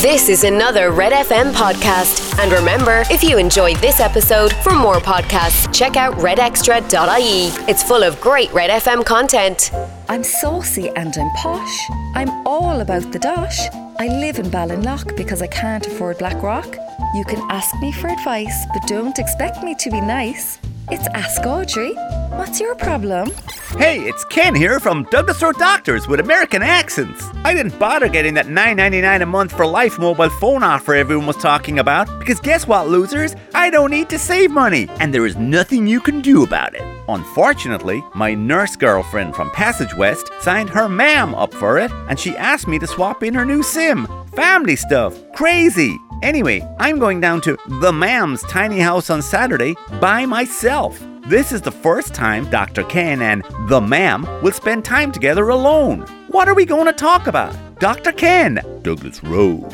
This is another Red FM podcast. And remember, if you enjoyed this episode, for more podcasts, check out redextra.ie. It's full of great Red FM content. I'm saucy and I'm posh. I'm all about the dosh. I live in Ballinlough because I can't afford Blackrock. You can ask me for advice, but don't expect me to be nice. It's Ask Audrey. What's your problem? Hey, it's Ken here from Douglas Road Doctors with American accents. I didn't bother getting that $9.99 a month for life mobile phone offer everyone was talking about because guess what, losers? I don't need to save money and there is nothing you can do about it. Unfortunately, my nurse girlfriend from Passage West signed her ma'am up for it and she asked me to swap in her new SIM. Family stuff. Crazy. Anyway, I'm going down to the ma'am's tiny house on Saturday by myself. This is the first time Dr. Ken and the ma'am will spend time together alone. What are we going to talk about? Dr. Ken, Douglas Road.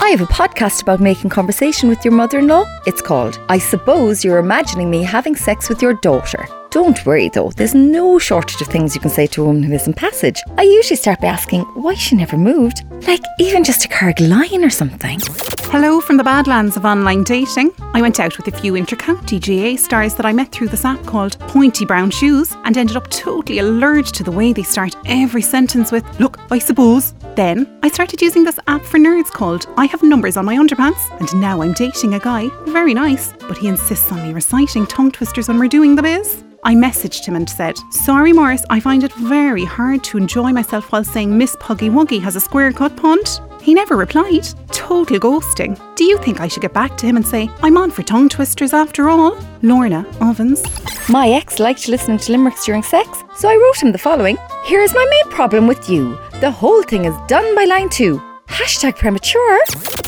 I have a podcast about making conversation with your mother in law. It's called I Suppose You're Imagining Me Having Sex with Your Daughter. Don't worry though, there's no shortage of things you can say to a woman who is in passage. I usually start by asking why she never moved. Like, even just a card line or something. Hello from the Badlands of online dating. I went out with a few inter-county GAA stars that I met through this app called Pointy Brown Shoes and ended up totally allergic to the way they start every sentence with, look, I suppose. Then I started using this app for nerds called I Have Numbers on My Underpants and now I'm dating a guy, very nice, but he insists on me reciting tongue twisters when we're doing the biz. I messaged him and said, Sorry, Morris, I find it very hard to enjoy myself while saying Miss Puggy Wuggy has a square cut punt. He never replied. Total ghosting. Do you think I should get back to him and say, I'm on for tongue twisters after all? Lorna Ovens. My ex liked listening to limericks during sex, so I wrote him the following Here's my main problem with you. The whole thing is done by line two. Hashtag premature.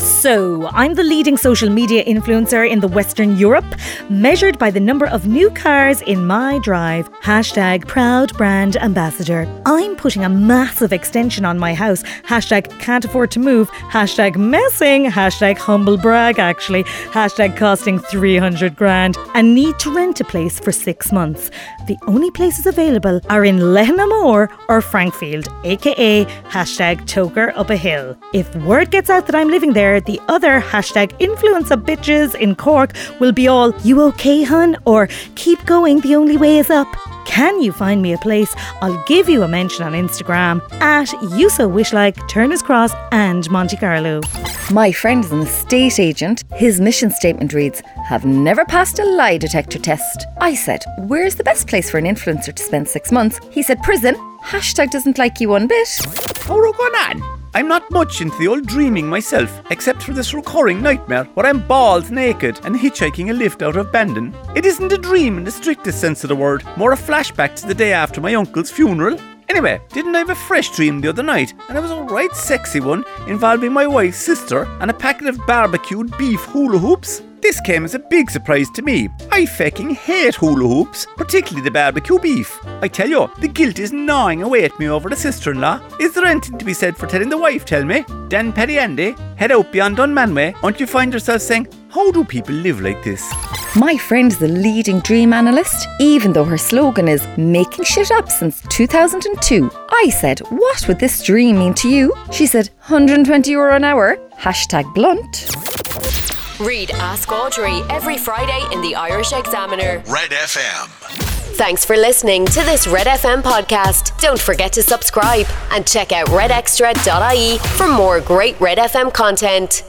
So, I'm the leading social media influencer in the Western Europe, measured by the number of new cars in my drive. Hashtag proud brand ambassador. I'm putting a massive extension on my house. Hashtag can't afford to move. Hashtag messing. Hashtag humble brag, actually. Hashtag costing 300 grand. And need to rent a place for six months. The only places available are in Lehenamore or Frankfield, aka hashtag toker up a hill. If word gets out that I'm living there, the other hashtag influencer bitches in Cork will be all, you okay, hun? Or keep going, the only way is up. Can you find me a place? I'll give you a mention on Instagram at YouSoWishLike, Turner's Cross, and Monte Carlo. My friend is an estate agent. His mission statement reads Have never passed a lie detector test. I said, Where's the best place for an influencer to spend six months? He said, Prison. Hashtag doesn't like you one bit. How are on? I'm not much into the old dreaming myself, except for this recurring nightmare where I'm bald naked and hitchhiking a lift out of Bandon. It isn't a dream in the strictest sense of the word, more a flashback to the day after my uncle's funeral. Anyway, didn't I have a fresh dream the other night? And it was a right sexy one involving my wife's sister and a packet of barbecued beef hula hoops. This came as a big surprise to me. I fucking hate hula hoops, particularly the barbecue beef. I tell you, the guilt is gnawing away at me over the sister-in-law. Is there anything to be said for telling the wife, tell me? Dan Paddy Andy, head out beyond Dunmanway, won't you find yourself saying, how do people live like this? My friend's the leading dream analyst, even though her slogan is making shit up since 2002. I said, What would this dream mean to you? She said, 120 euro an hour. Hashtag blunt. Read Ask Audrey every Friday in the Irish Examiner. Red FM. Thanks for listening to this Red FM podcast. Don't forget to subscribe and check out redextra.ie for more great Red FM content.